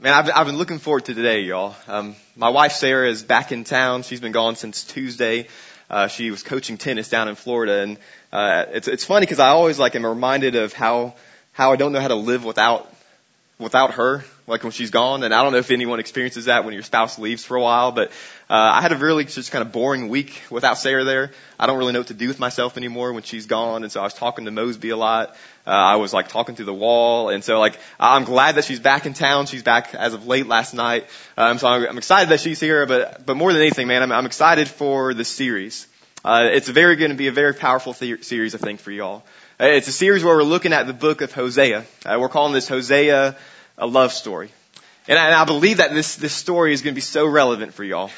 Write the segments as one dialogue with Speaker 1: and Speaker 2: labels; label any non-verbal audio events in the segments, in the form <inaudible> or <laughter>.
Speaker 1: Man, I've, I've been looking forward to today, y'all. Um, my wife Sarah is back in town. She's been gone since Tuesday. Uh, she was coaching tennis down in Florida, and uh, it's it's funny because I always like am reminded of how how I don't know how to live without without her, like when she's gone. And I don't know if anyone experiences that when your spouse leaves for a while, but uh, I had a really just kind of boring week without Sarah there. I don't really know what to do with myself anymore when she's gone, and so I was talking to Mosby a lot. Uh, I was like talking through the wall, and so like I'm glad that she's back in town. She's back as of late last night, um, so I'm, I'm excited that she's here. But but more than anything, man, I'm, I'm excited for the series. Uh, it's very going to be a very powerful the- series, I think, for y'all. Uh, it's a series where we're looking at the book of Hosea. Uh, we're calling this Hosea a love story. And I, and I believe that this, this story is going to be so relevant for y'all.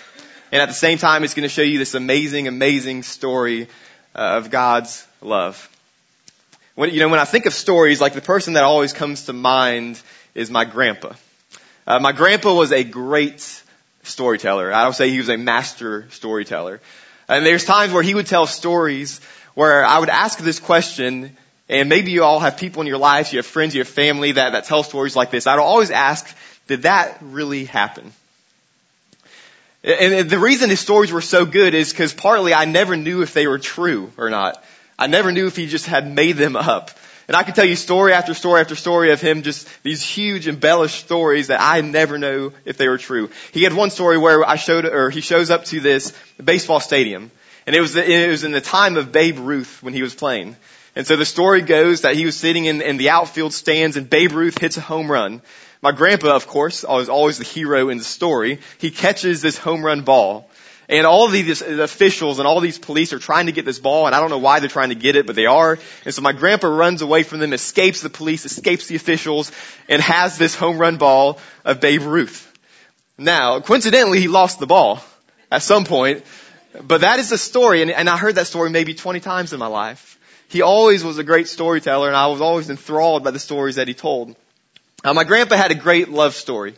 Speaker 1: And at the same time, it's going to show you this amazing, amazing story uh, of God's love. When, you know, when I think of stories, like the person that always comes to mind is my grandpa. Uh, my grandpa was a great storyteller. I don't say he was a master storyteller. And there's times where he would tell stories where I would ask this question, and maybe you all have people in your lives, you have friends, you have family that, that tell stories like this. I'd always ask, did that really happen? And the reason his stories were so good is because partly I never knew if they were true or not. I never knew if he just had made them up. And I could tell you story after story after story of him, just these huge embellished stories that I never know if they were true. He had one story where I showed, or he shows up to this baseball stadium, and it was the, it was in the time of Babe Ruth when he was playing. And so the story goes that he was sitting in, in the outfield stands, and Babe Ruth hits a home run. My grandpa, of course, was always the hero in the story. He catches this home run ball. And all these officials and all these police are trying to get this ball, and I don't know why they're trying to get it, but they are. And so my grandpa runs away from them, escapes the police, escapes the officials, and has this home run ball of Babe Ruth. Now, coincidentally, he lost the ball at some point, but that is the story, and, and I heard that story maybe 20 times in my life. He always was a great storyteller, and I was always enthralled by the stories that he told. Now, my grandpa had a great love story.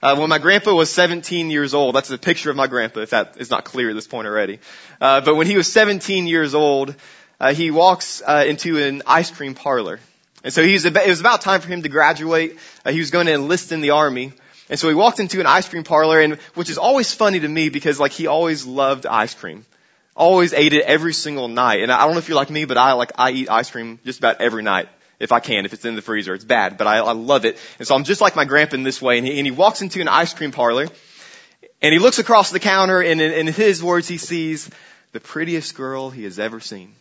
Speaker 1: Uh, when my grandpa was 17 years old, that's a picture of my grandpa, if that is not clear at this point already. Uh, but when he was 17 years old, uh, he walks uh, into an ice cream parlor. And so he was it was about time for him to graduate. Uh, he was going to enlist in the army. And so he walked into an ice cream parlor, and which is always funny to me because like he always loved ice cream. Always ate it every single night. And I don't know if you're like me, but I like I eat ice cream just about every night if I can, if it's in the freezer. It's bad, but I, I love it. And so I'm just like my grandpa in this way. And he, and he walks into an ice cream parlor and he looks across the counter and in, in his words he sees the prettiest girl he has ever seen.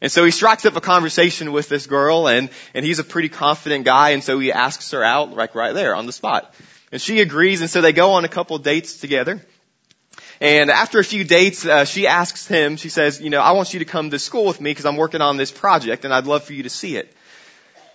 Speaker 1: And so he strikes up a conversation with this girl and, and he's a pretty confident guy and so he asks her out like right there on the spot. And she agrees and so they go on a couple dates together. And after a few dates, uh, she asks him, she says, you know, I want you to come to school with me because I'm working on this project and I'd love for you to see it.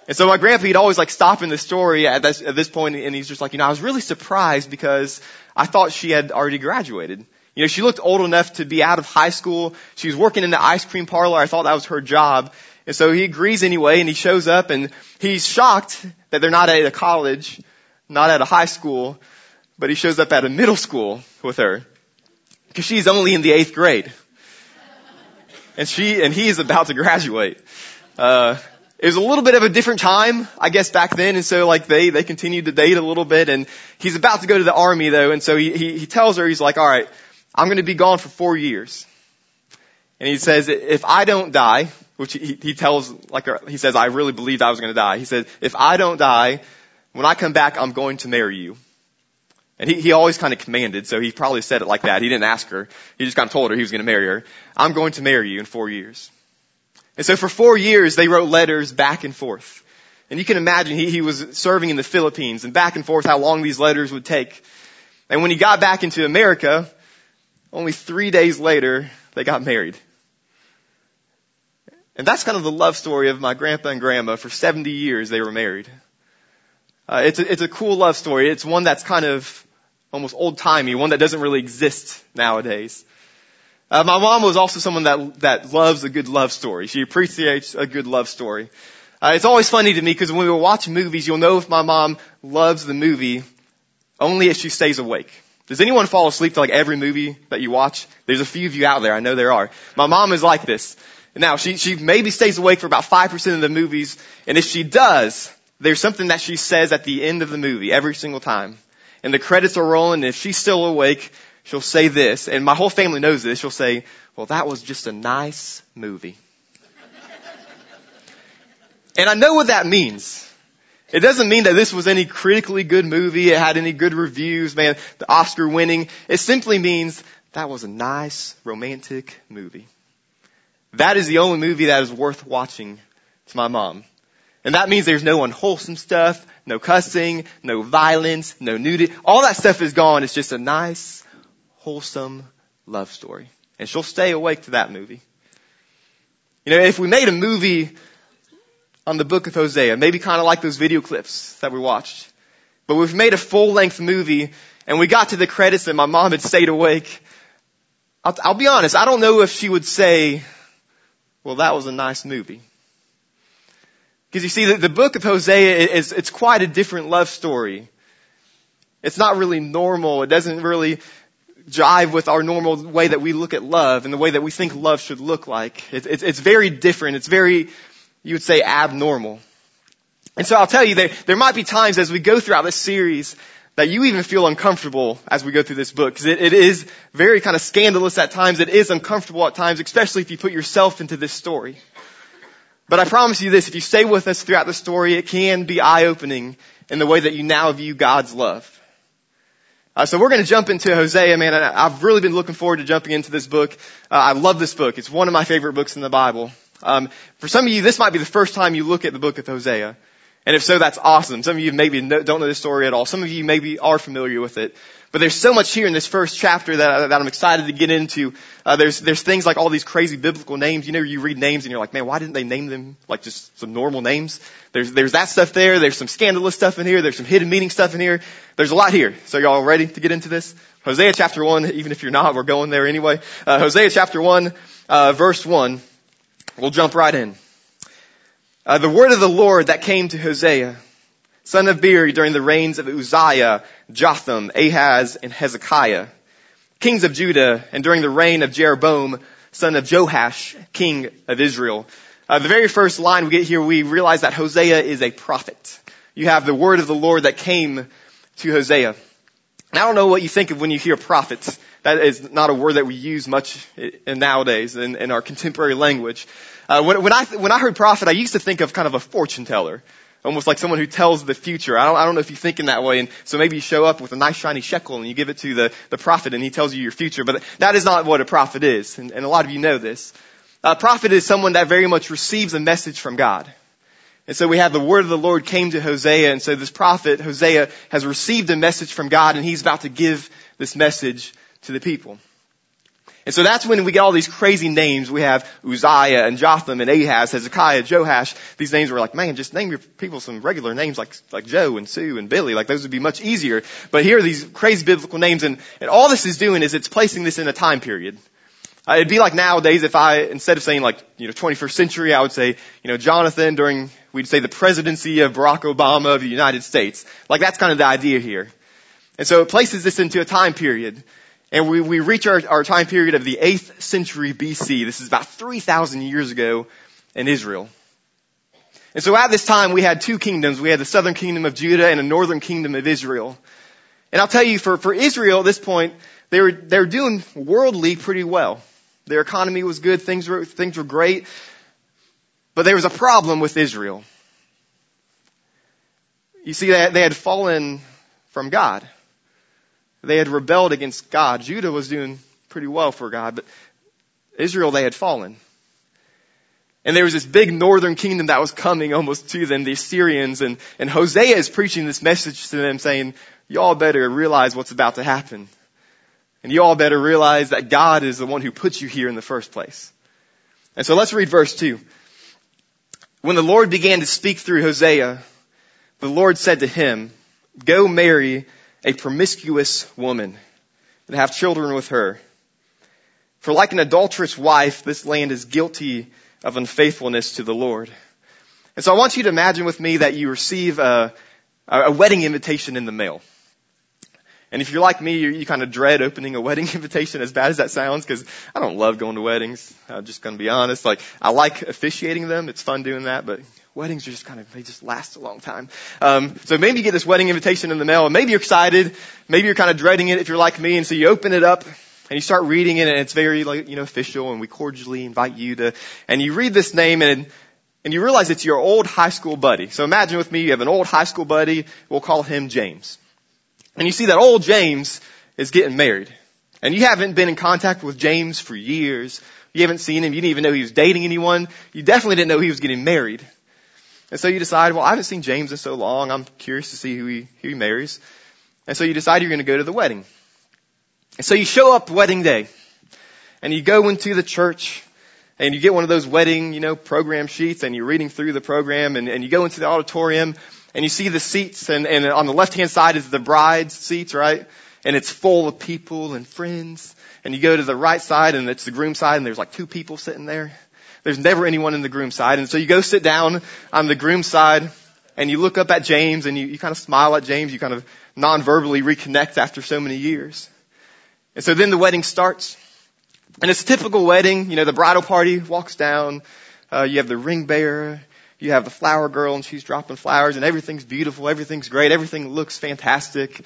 Speaker 1: And so my grandpa, he'd always like stop in the story at this, at this point and he's just like, you know, I was really surprised because I thought she had already graduated. You know, she looked old enough to be out of high school. She was working in the ice cream parlor. I thought that was her job. And so he agrees anyway and he shows up and he's shocked that they're not at a college, not at a high school, but he shows up at a middle school with her because she's only in the eighth grade. And she, and he is about to graduate. Uh, it was a little bit of a different time, I guess, back then, and so like they, they continued to date a little bit, and he's about to go to the army though, and so he, he, he tells her, he's like, alright, I'm gonna be gone for four years. And he says, if I don't die, which he, he tells, like, he says, I really believed I was gonna die. He said, if I don't die, when I come back, I'm going to marry you. And he, he always kind of commanded, so he probably said it like that. He didn't ask her. He just kind of told her he was going to marry her. I'm going to marry you in four years. And so for four years, they wrote letters back and forth. And you can imagine he, he was serving in the Philippines and back and forth how long these letters would take. And when he got back into America, only three days later, they got married. And that's kind of the love story of my grandpa and grandma. For 70 years, they were married. Uh, it's a, it's a cool love story. It's one that's kind of almost old timey, one that doesn't really exist nowadays. Uh, my mom was also someone that that loves a good love story. She appreciates a good love story. Uh, it's always funny to me because when we watch movies, you'll know if my mom loves the movie only if she stays awake. Does anyone fall asleep to like every movie that you watch? There's a few of you out there. I know there are. My mom is like this. Now she she maybe stays awake for about five percent of the movies, and if she does, there's something that she says at the end of the movie every single time. And the credits are rolling, and if she's still awake, she'll say this, and my whole family knows this, she'll say, well, that was just a nice movie. and I know what that means. It doesn't mean that this was any critically good movie, it had any good reviews, man, the Oscar winning. It simply means that was a nice romantic movie. That is the only movie that is worth watching to my mom. And that means there's no unwholesome stuff, no cussing, no violence, no nudity. All that stuff is gone. It's just a nice, wholesome love story. And she'll stay awake to that movie. You know, if we made a movie on the book of Hosea, maybe kind of like those video clips that we watched, but we've made a full length movie and we got to the credits and my mom had stayed awake, I'll, I'll be honest, I don't know if she would say, well, that was a nice movie. Because you see, the, the book of Hosea is, it's quite a different love story. It's not really normal. It doesn't really jive with our normal way that we look at love and the way that we think love should look like. It's, it's, it's very different. It's very, you would say, abnormal. And so I'll tell you, there, there might be times as we go throughout this series that you even feel uncomfortable as we go through this book because it, it is very kind of scandalous at times. It is uncomfortable at times, especially if you put yourself into this story. But I promise you this, if you stay with us throughout the story, it can be eye-opening in the way that you now view God's love. Uh, so we're going to jump into Hosea, man. I've really been looking forward to jumping into this book. Uh, I love this book. It's one of my favorite books in the Bible. Um, for some of you, this might be the first time you look at the book of Hosea. And if so, that's awesome. Some of you maybe don't know this story at all. Some of you maybe are familiar with it. But there's so much here in this first chapter that, that I'm excited to get into. Uh, there's there's things like all these crazy biblical names. You know, you read names and you're like, man, why didn't they name them like just some normal names? There's there's that stuff there. There's some scandalous stuff in here. There's some hidden meaning stuff in here. There's a lot here. So y'all ready to get into this? Hosea chapter one. Even if you're not, we're going there anyway. Uh, Hosea chapter one, uh, verse one. We'll jump right in. Uh, the word of the Lord that came to Hosea, son of Beeri, during the reigns of Uzziah, Jotham, Ahaz, and Hezekiah, kings of Judah, and during the reign of Jeroboam, son of Joash, king of Israel. Uh, the very first line we get here, we realize that Hosea is a prophet. You have the word of the Lord that came to Hosea. And I don't know what you think of when you hear prophets. That is not a word that we use much in nowadays in, in our contemporary language. Uh, when, when I when I heard prophet, I used to think of kind of a fortune teller, almost like someone who tells the future. I don't I don't know if you think in that way, and so maybe you show up with a nice shiny shekel and you give it to the the prophet, and he tells you your future. But that is not what a prophet is, and, and a lot of you know this. A prophet is someone that very much receives a message from God. And so we have the word of the Lord came to Hosea, and so this prophet, Hosea, has received a message from God, and he's about to give this message to the people. And so that's when we get all these crazy names. We have Uzziah and Jotham and Ahaz, Hezekiah, Joash. These names were like, man, just name your people some regular names like, like Joe and Sue and Billy. Like those would be much easier. But here are these crazy biblical names and, and all this is doing is it's placing this in a time period. Uh, it'd be like nowadays if I, instead of saying like, you know, 21st century, I would say, you know, Jonathan during, we'd say the presidency of Barack Obama of the United States. Like that's kind of the idea here. And so it places this into a time period. And we, we reach our, our time period of the 8th century BC. This is about 3,000 years ago in Israel. And so at this time we had two kingdoms. We had the southern kingdom of Judah and the northern kingdom of Israel. And I'll tell you, for, for Israel at this point, they were, they were doing worldly pretty well. Their economy was good, things were, things were great. But there was a problem with Israel. You see, they, they had fallen from God. They had rebelled against God. Judah was doing pretty well for God, but Israel, they had fallen. And there was this big northern kingdom that was coming almost to them, the Assyrians, and, and Hosea is preaching this message to them saying, y'all better realize what's about to happen. And you all better realize that God is the one who put you here in the first place. And so let's read verse 2. When the Lord began to speak through Hosea, the Lord said to him, Go marry a promiscuous woman and have children with her. For like an adulterous wife, this land is guilty of unfaithfulness to the Lord. And so I want you to imagine with me that you receive a, a wedding invitation in the mail. And if you're like me, you, you kind of dread opening a wedding <laughs> invitation as bad as that sounds because I don't love going to weddings. I'm just going to be honest. Like, I like officiating them. It's fun doing that, but weddings are just kind of, they just last a long time. Um, so maybe you get this wedding invitation in the mail and maybe you're excited. Maybe you're kind of dreading it if you're like me. And so you open it up and you start reading it and it's very like, you know, official and we cordially invite you to, and you read this name and, and you realize it's your old high school buddy. So imagine with me, you have an old high school buddy. We'll call him James. And you see that old James is getting married. And you haven't been in contact with James for years. You haven't seen him. You didn't even know he was dating anyone. You definitely didn't know he was getting married. And so you decide, well, I haven't seen James in so long. I'm curious to see who he, who he marries. And so you decide you're going to go to the wedding. And so you show up wedding day. And you go into the church and you get one of those wedding, you know, program sheets and you're reading through the program and, and you go into the auditorium and you see the seats and, and on the left hand side is the bride's seats, right? And it's full of people and friends. And you go to the right side and it's the groom side and there's like two people sitting there. There's never anyone in the groom side. And so you go sit down on the groom side and you look up at James and you, you kind of smile at James. You kind of non-verbally reconnect after so many years. And so then the wedding starts. And it's a typical wedding. You know, the bridal party walks down. Uh, you have the ring bearer. You have the flower girl and she's dropping flowers and everything's beautiful. Everything's great. Everything looks fantastic.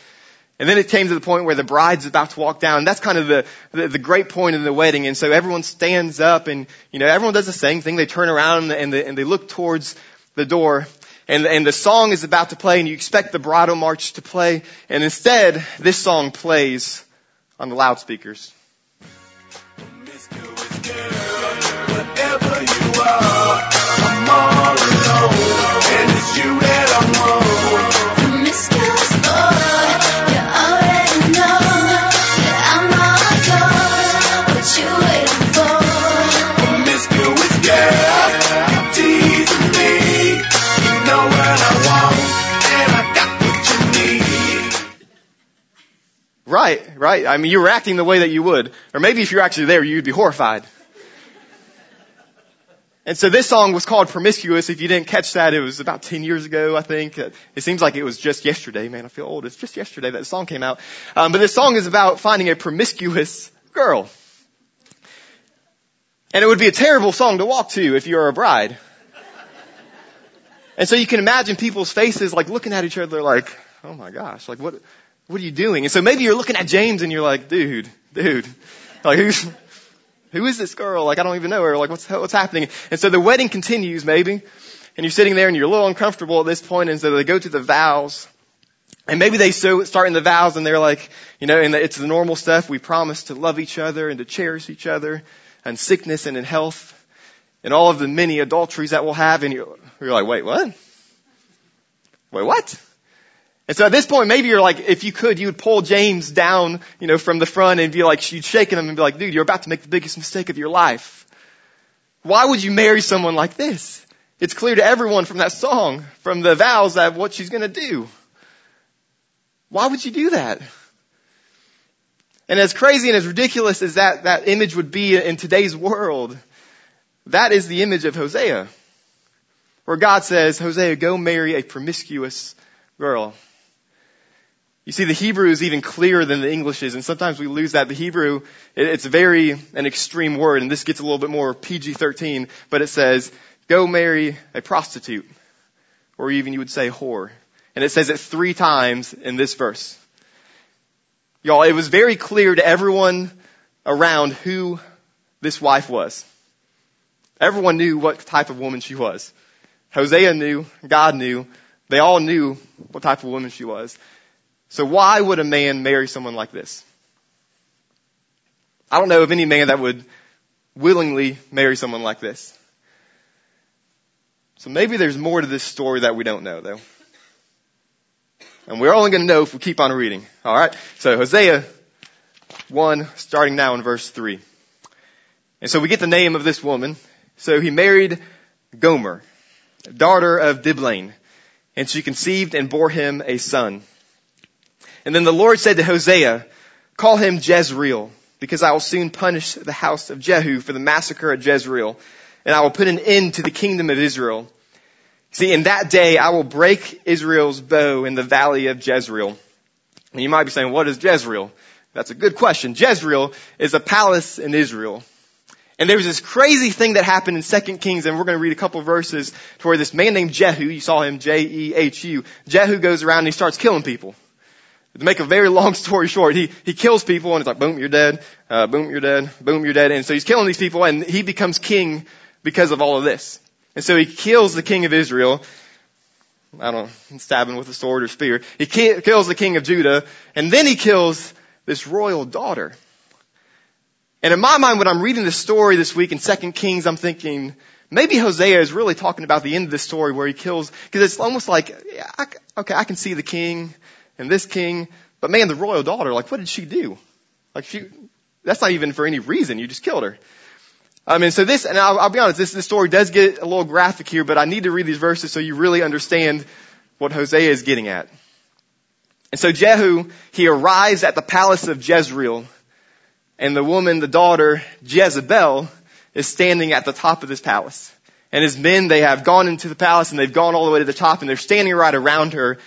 Speaker 1: And then it came to the point where the bride's about to walk down. That's kind of the, the, the, great point in the wedding. And so everyone stands up and, you know, everyone does the same thing. They turn around and, they, and they look towards the door. And, and the song is about to play and you expect the bridal march to play. And instead, this song plays on the loudspeakers. Right, right. I mean, you were acting the way that you would. Or maybe if you're actually there, you'd be horrified. And so this song was called Promiscuous. If you didn't catch that, it was about 10 years ago, I think. It seems like it was just yesterday. Man, I feel old. It's just yesterday that the song came out. Um, but this song is about finding a promiscuous girl. And it would be a terrible song to walk to if you're a bride. And so you can imagine people's faces like looking at each other like, oh my gosh, like what, what are you doing? And so maybe you're looking at James and you're like, dude, dude, like who's, who is this girl? Like I don't even know her. Like what's, what's happening? And so the wedding continues maybe, and you're sitting there and you're a little uncomfortable at this point, and so they go to the vows. And maybe they so start in the vows and they're like, you know, and it's the normal stuff. We promise to love each other and to cherish each other and sickness and in health and all of the many adulteries that we'll have. And you're, you're like, wait, what? Wait, what? And so at this point, maybe you're like, if you could, you would pull James down, you know, from the front and be like, you'd shake him and be like, dude, you're about to make the biggest mistake of your life. Why would you marry someone like this? It's clear to everyone from that song, from the vows that what she's gonna do. Why would you do that? And as crazy and as ridiculous as that, that image would be in today's world, that is the image of Hosea. Where God says, Hosea, go marry a promiscuous girl. You see, the Hebrew is even clearer than the English is, and sometimes we lose that. The Hebrew, it's very an extreme word, and this gets a little bit more PG-13, but it says, go marry a prostitute, or even you would say whore. And it says it three times in this verse. Y'all, it was very clear to everyone around who this wife was. Everyone knew what type of woman she was. Hosea knew, God knew, they all knew what type of woman she was. So why would a man marry someone like this? I don't know of any man that would willingly marry someone like this. So maybe there's more to this story that we don't know though. And we're only going to know if we keep on reading. Alright? So Hosea 1, starting now in verse 3. And so we get the name of this woman. So he married Gomer, daughter of Diblaim, and she conceived and bore him a son. And then the Lord said to Hosea, call him Jezreel, because I will soon punish the house of Jehu for the massacre at Jezreel, and I will put an end to the kingdom of Israel. See, in that day I will break Israel's bow in the valley of Jezreel. And you might be saying, what is Jezreel? That's a good question. Jezreel is a palace in Israel. And there was this crazy thing that happened in 2 Kings, and we're going to read a couple verses to where this man named Jehu, you saw him, J-E-H-U, Jehu goes around and he starts killing people. To make a very long story short, he, he kills people and it's like, boom, you're dead, uh, boom, you're dead, boom, you're dead. And so he's killing these people and he becomes king because of all of this. And so he kills the king of Israel. I don't know, stabbing with a sword or spear. He kills the king of Judah and then he kills this royal daughter. And in my mind, when I'm reading this story this week in 2 Kings, I'm thinking, maybe Hosea is really talking about the end of the story where he kills, because it's almost like, yeah, I, okay, I can see the king and this king, but man, the royal daughter, like what did she do? Like she, that's not even for any reason, you just killed her. I mean, so this, and I'll, I'll be honest, this, this story does get a little graphic here, but I need to read these verses so you really understand what Hosea is getting at. And so Jehu, he arrives at the palace of Jezreel and the woman, the daughter, Jezebel, is standing at the top of this palace. And his men, they have gone into the palace and they've gone all the way to the top and they're standing right around her.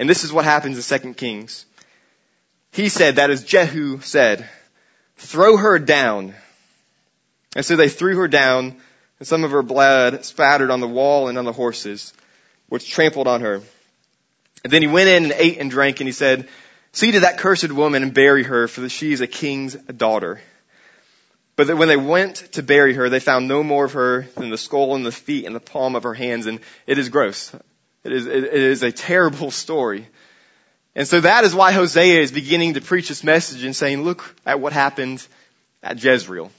Speaker 1: And this is what happens in Second Kings. He said, that is Jehu said, throw her down. And so they threw her down and some of her blood spattered on the wall and on the horses, which trampled on her. And then he went in and ate and drank and he said, See to that cursed woman and bury her, for she is a king's daughter. But when they went to bury her, they found no more of her than the skull and the feet and the palm of her hands, and it is gross. It is, it is a terrible story. And so that is why Hosea is beginning to preach this message and saying, look at what happened at Jezreel.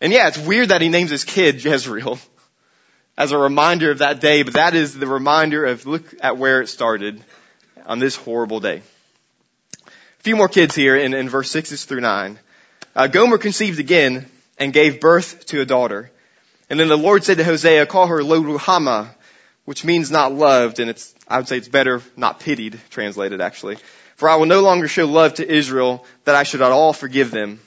Speaker 1: And yeah, it's weird that he names his kid Jezreel <laughs> as a reminder of that day, but that is the reminder of look at where it started on this horrible day. A few more kids here in, in verse 6 through 9. Uh, Gomer conceived again and gave birth to a daughter. And then the Lord said to Hosea, call her Lo Ruhamah, which means not loved, and it's, I would say it's better not pitied, translated actually. For I will no longer show love to Israel, that I should at all forgive them.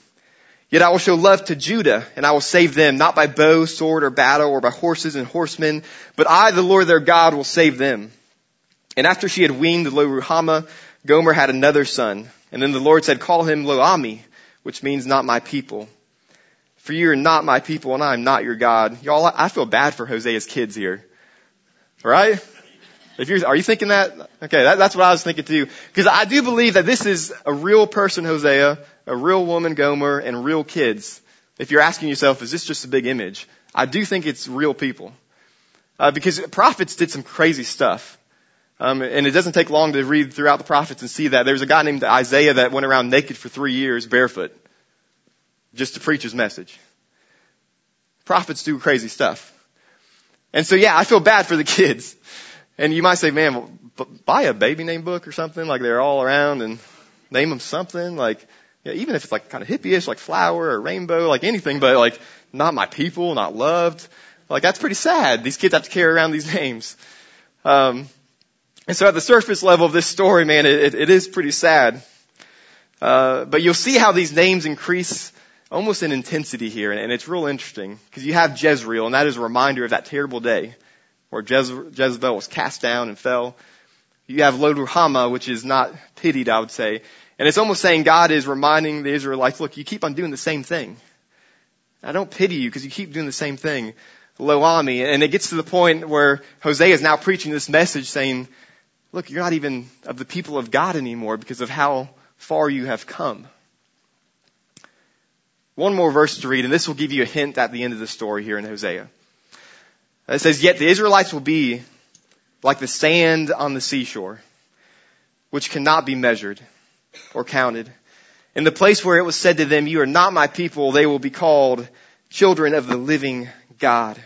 Speaker 1: Yet I will show love to Judah, and I will save them, not by bow, sword, or battle, or by horses and horsemen, but I, the Lord their God, will save them. And after she had weaned Lo Ruhamah, Gomer had another son. And then the Lord said, call him Lo Ami, which means not my people. For you are not my people and I am not your God. Y'all, I feel bad for Hosea's kids here. Right? If you're, are you thinking that? Okay, that, that's what I was thinking too. Because I do believe that this is a real person, Hosea, a real woman, Gomer, and real kids. If you're asking yourself, is this just a big image? I do think it's real people. Uh, because prophets did some crazy stuff. Um, and it doesn't take long to read throughout the prophets and see that. There's a guy named Isaiah that went around naked for three years, barefoot, just to preach his message. Prophets do crazy stuff. And so yeah, I feel bad for the kids. And you might say, man, buy a baby name book or something, like they're all around and name them something, like, yeah, even if it's like kind of hippie-ish, like flower or rainbow, like anything, but like, not my people, not loved. Like that's pretty sad. These kids have to carry around these <laughs> names. Um, and so at the surface level of this story, man, it, it is pretty sad. Uh, but you'll see how these names increase almost an intensity here, and, it's real interesting because you have Jezreel, and that is a reminder of that terrible day where Jezebel was cast down and fell. You have Lo Ruhamah, which is not pitied, I would say, and it's almost saying God is reminding the Israelites, look, you keep on doing the same thing. I don't pity you because you keep doing the same thing. Lo-ammi, and it gets to the point where Hosea is now preaching this message saying, look, you're not even of the people of God anymore because of how far you have come. One more verse to read, and this will give you a hint at the end of the story here in Hosea. Uh, it says, Yet the Israelites will be like the sand on the seashore, which cannot be measured or counted. In the place where it was said to them, You are not my people, they will be called children of the living God.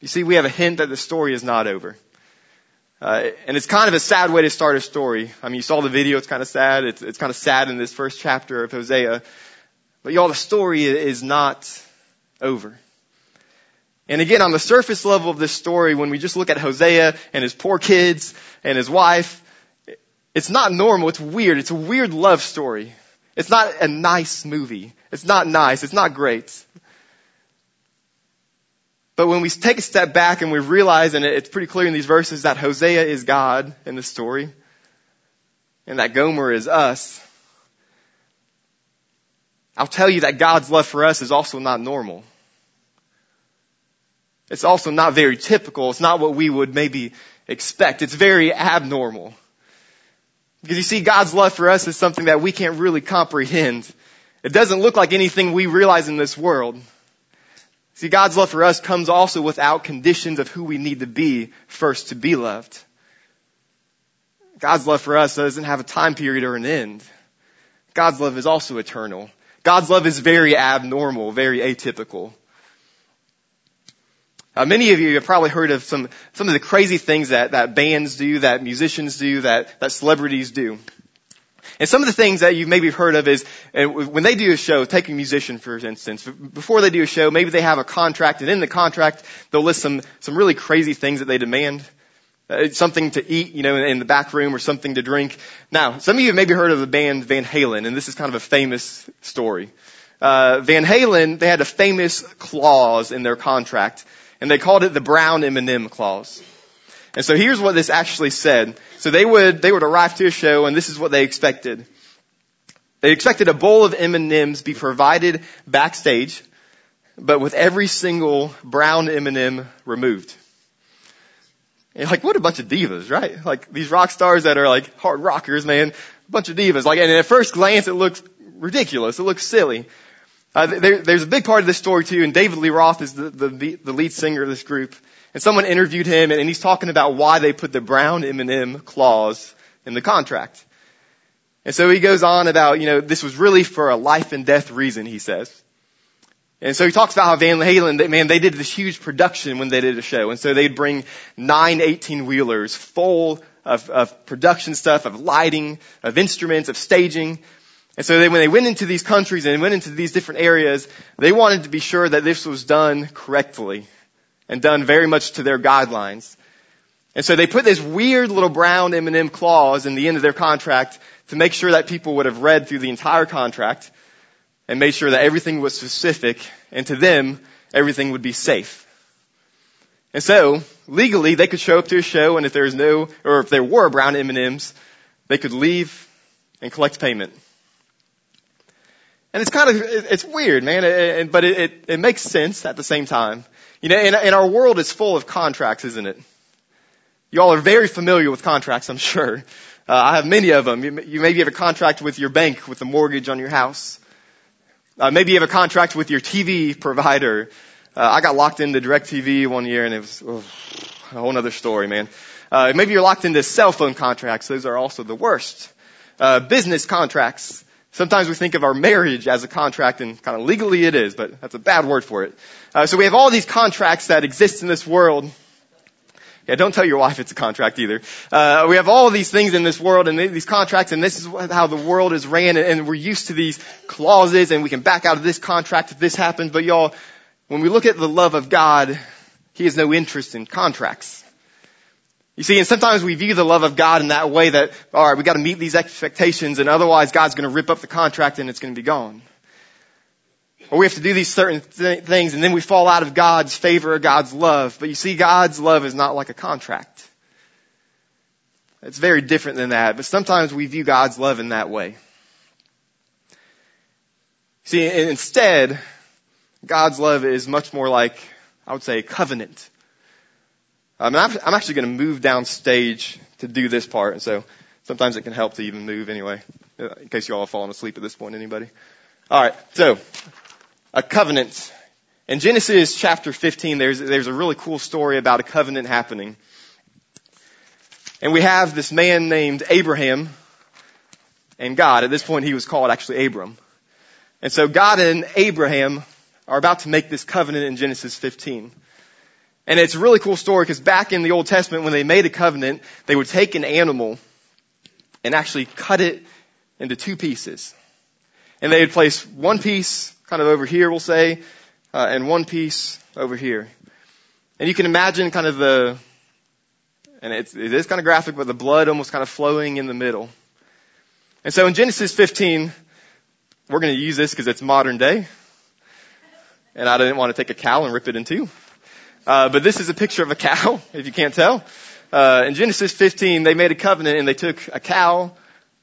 Speaker 1: You see, we have a hint that the story is not over. Uh, and it's kind of a sad way to start a story. I mean, you saw the video, it's kind of sad. It's, it's kind of sad in this first chapter of Hosea. But y'all, the story is not over. And again, on the surface level of this story, when we just look at Hosea and his poor kids and his wife, it's not normal, it's weird. It's a weird love story. It's not a nice movie. It's not nice. It's not great. But when we take a step back and we realize, and it's pretty clear in these verses, that Hosea is God in the story, and that Gomer is us, I'll tell you that God's love for us is also not normal. It's also not very typical. It's not what we would maybe expect. It's very abnormal. Because you see, God's love for us is something that we can't really comprehend. It doesn't look like anything we realize in this world. See, God's love for us comes also without conditions of who we need to be first to be loved. God's love for us doesn't have a time period or an end. God's love is also eternal. God's love is very abnormal, very atypical. Uh, many of you have probably heard of some some of the crazy things that that bands do, that musicians do, that that celebrities do. And some of the things that you've maybe heard of is when they do a show, take a musician for instance, before they do a show, maybe they have a contract, and in the contract they'll list some some really crazy things that they demand. Uh, something to eat, you know, in the back room or something to drink. Now, some of you have maybe heard of the band Van Halen, and this is kind of a famous story. Uh, Van Halen, they had a famous clause in their contract and they called it the brown M&M clause. And so here's what this actually said. So they would, they would arrive to a show and this is what they expected. They expected a bowl of M&Ms be provided backstage, but with every single brown M&M removed. Like, what a bunch of divas, right? Like these rock stars that are like hard rockers, man. A bunch of divas. Like, and at first glance it looks ridiculous. It looks silly. Uh, there, there's a big part of this story too, and David Lee Roth is the, the, the lead singer of this group. And someone interviewed him, and, he's talking about why they put the brown M&M clause in the contract. And so he goes on about, you know, this was really for a life and death reason, he says. And so he talks about how Van Halen, man, they did this huge production when they did a show. And so they'd bring nine 18 wheelers full of, of production stuff, of lighting, of instruments, of staging. And so they, when they went into these countries and went into these different areas, they wanted to be sure that this was done correctly and done very much to their guidelines. And so they put this weird little brown M&M clause in the end of their contract to make sure that people would have read through the entire contract and made sure that everything was specific and to them, everything would be safe. And so, legally, they could show up to a show and if there's no, or if there were brown M&Ms, they could leave and collect payment. And it's kind of, it's weird, man, but it, it, it makes sense at the same time. You know, and, our world is full of contracts, isn't it? You all are very familiar with contracts, I'm sure. Uh, I have many of them. You, you maybe have a contract with your bank with the mortgage on your house. Uh, maybe you have a contract with your TV provider. Uh, I got locked into DirecTV one year and it was oh, a whole other story, man. Uh, maybe you're locked into cell phone contracts. Those are also the worst. Uh, business contracts. Sometimes we think of our marriage as a contract and kind of legally it is, but that's a bad word for it. Uh, so we have all these contracts that exist in this world. Yeah, don't tell your wife it's a contract either. Uh, we have all these things in this world and these contracts and this is how the world is ran and we're used to these clauses and we can back out of this contract if this happens. But y'all, when we look at the love of God, He has no interest in contracts. You see, and sometimes we view the love of God in that way that, alright, we gotta meet these expectations and otherwise God's gonna rip up the contract and it's gonna be gone. Or we have to do these certain th- things and then we fall out of God's favor or God's love. But you see, God's love is not like a contract. It's very different than that, but sometimes we view God's love in that way. See, instead, God's love is much more like, I would say, covenant. Um, I'm, I'm actually going to move down stage to do this part, and so sometimes it can help to even move anyway, uh, in case you all have fallen asleep at this point, anybody? Alright, so, a covenant. In Genesis chapter 15, there's, there's a really cool story about a covenant happening. And we have this man named Abraham and God. At this point, he was called actually Abram. And so God and Abraham are about to make this covenant in Genesis 15. And it's a really cool story because back in the Old Testament when they made a covenant, they would take an animal and actually cut it into two pieces. And they would place one piece kind of over here, we'll say, uh, and one piece over here. And you can imagine kind of the, and it's, it is kind of graphic, but the blood almost kind of flowing in the middle. And so in Genesis 15, we're going to use this because it's modern day. And I didn't want to take a cow and rip it in two. Uh, but this is a picture of a cow, <laughs> if you can't tell. Uh, in Genesis 15, they made a covenant and they took a cow,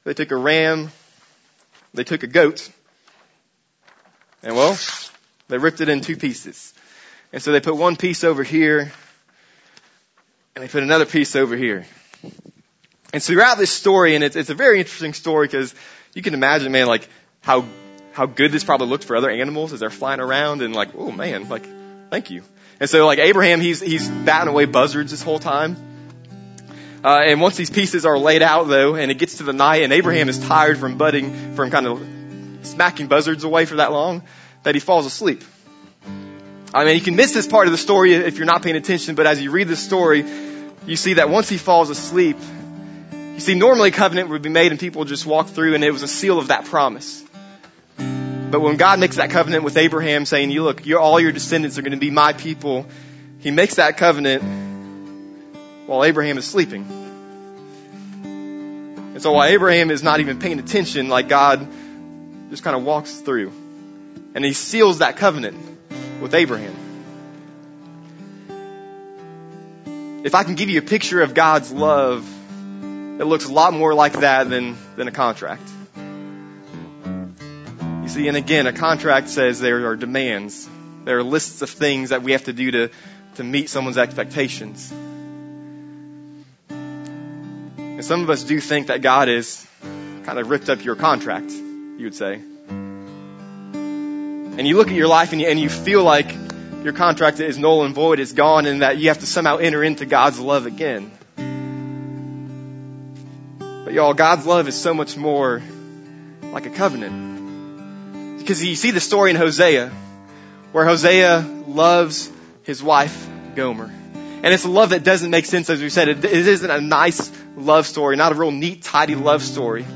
Speaker 1: they took a ram, they took a goat, And well, they ripped it in two pieces. And so they put one piece over here, and they put another piece over here. And so throughout this story, and it's, it's a very interesting story because you can imagine, man, like how how good this probably looked for other animals as they're flying around, and like, oh man, like, thank you. And so like Abraham, he's he's batting away buzzards this whole time. Uh, and once these pieces are laid out though, and it gets to the night, and Abraham is tired from butting, from kind of smacking buzzards away for that long, that he falls asleep. I mean, you can miss this part of the story if you're not paying attention, but as you read the story, you see that once he falls asleep, you see, normally covenant would be made and people would just walk through and it was a seal of that promise. But when God makes that covenant with Abraham saying, you look, all your descendants are going to be my people, he makes that covenant while Abraham is sleeping. And so while Abraham is not even paying attention, like God just kind of walks through and he seals that covenant with Abraham. If I can give you a picture of God's love, it looks a lot more like that than, than a contract. And again, a contract says there are demands. There are lists of things that we have to do to, to meet someone's expectations. And some of us do think that God is kind of ripped up your contract, you would say and you look at your life and you, and you feel like your contract is null and void, it's gone, and that you have to somehow enter into God's love again. But y'all, God's love is so much more like a covenant. Because you see the story in Hosea, where Hosea loves his wife, Gomer. And it's a love that doesn't make sense, as we said. It, it isn't a nice love story, not a real neat, tidy love story.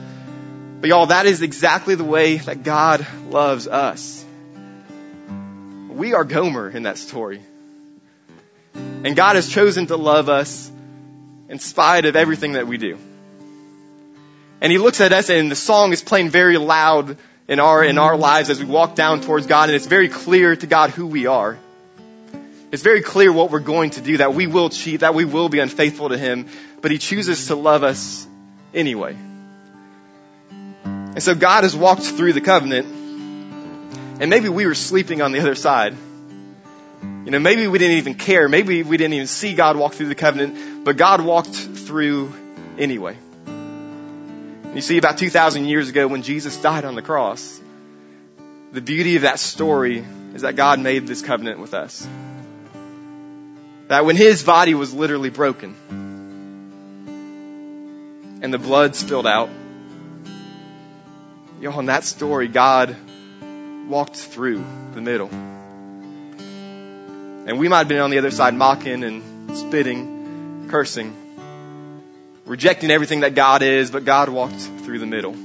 Speaker 1: But y'all, that is exactly the way that God loves us we are Gomer in that story. And God has chosen to love us in spite of everything that we do. And He looks at us and the song is playing very loud in our, in our lives as we walk down towards God and it's very clear to God who we are. It's very clear what we're going to do, that we will cheat, that we will be unfaithful to Him, but He chooses to love us anyway. And so God has walked through the covenant and maybe we were sleeping on the other side. You know, maybe we didn't even care. Maybe we didn't even see God walk through the covenant, but God walked through anyway. You see, about 2,000 years ago when Jesus died on the cross, the beauty of that story is that God made this covenant with us. That when his body was literally broken and the blood spilled out, you know, in that story, God walked through the middle. And we might have been on the other side mocking and spitting, cursing, rejecting everything that God is, but God walked through the middle.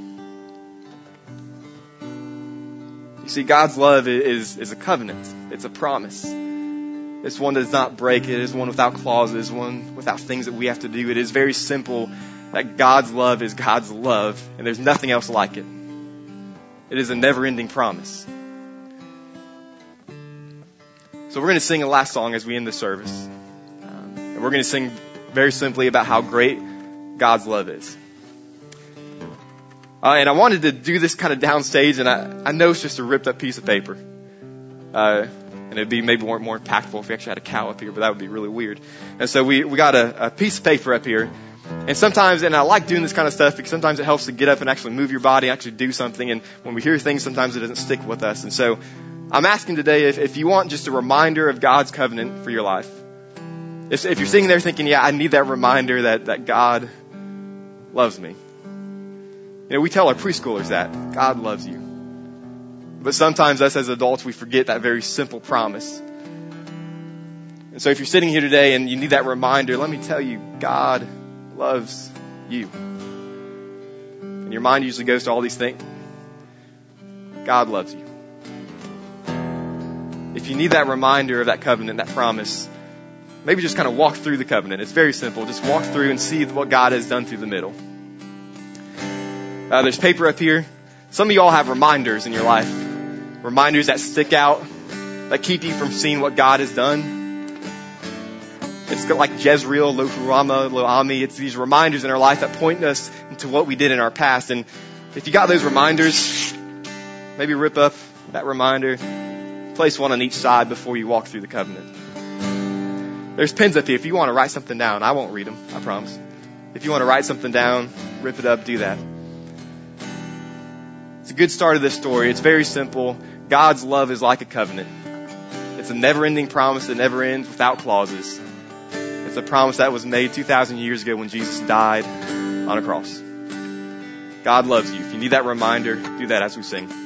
Speaker 1: You see, God's love is, is a covenant. It's a promise. It's one that does not break. It is one without clauses, one without things that we have to do. It is very simple that God's love is God's love, and there's nothing else like it. It is a never ending promise. So we're going to sing a last song as we end the service. Um, and we're going to sing very simply about how great God's love is. Uh, and I wanted to do this kind of downstage, and I, I know it's just a ripped up piece of paper. Uh, and it'd be maybe more, more impactful if we actually had a cow up here, but that would be really weird. And so we, we got a, a piece of paper up here. And sometimes, and I like doing this kind of stuff because sometimes it helps to get up and actually move your body, actually do something. And when we hear things, sometimes it doesn't stick with us. And so I'm asking today if, if you want just a reminder of God's covenant for your life. If, if you're sitting there thinking, yeah, I need that reminder that, that God loves me. You know, we tell our preschoolers that. God loves you. But sometimes us as adults, we forget that very simple promise. And so if you're sitting here today and you need that reminder, let me tell you, God loves you. And your mind usually goes to all these things. God loves you if you need that reminder of that covenant, that promise, maybe just kind of walk through the covenant. It's very simple. Just walk through and see what God has done through the middle. Uh, there's paper up here. Some of y'all have reminders in your life. Reminders that stick out, that keep you from seeing what God has done. It's like Jezreel, Lo-Ruhamah, Lo-Ammi. It's these reminders in our life that point us to what we did in our past. And if you got those reminders, maybe rip up that reminder, place one on each side before you walk through the covenant. There's pens up here if you want to write something down. I won't read them, I promise. If you want to write something down, rip it up, do that. It's a good start of this story. It's very simple. God's love is like a covenant. It's a never ending promise that never ends without clauses. It's a promise that was made 2,000 years ago when Jesus died on a cross. God loves you. If you need that reminder, do that as we sing.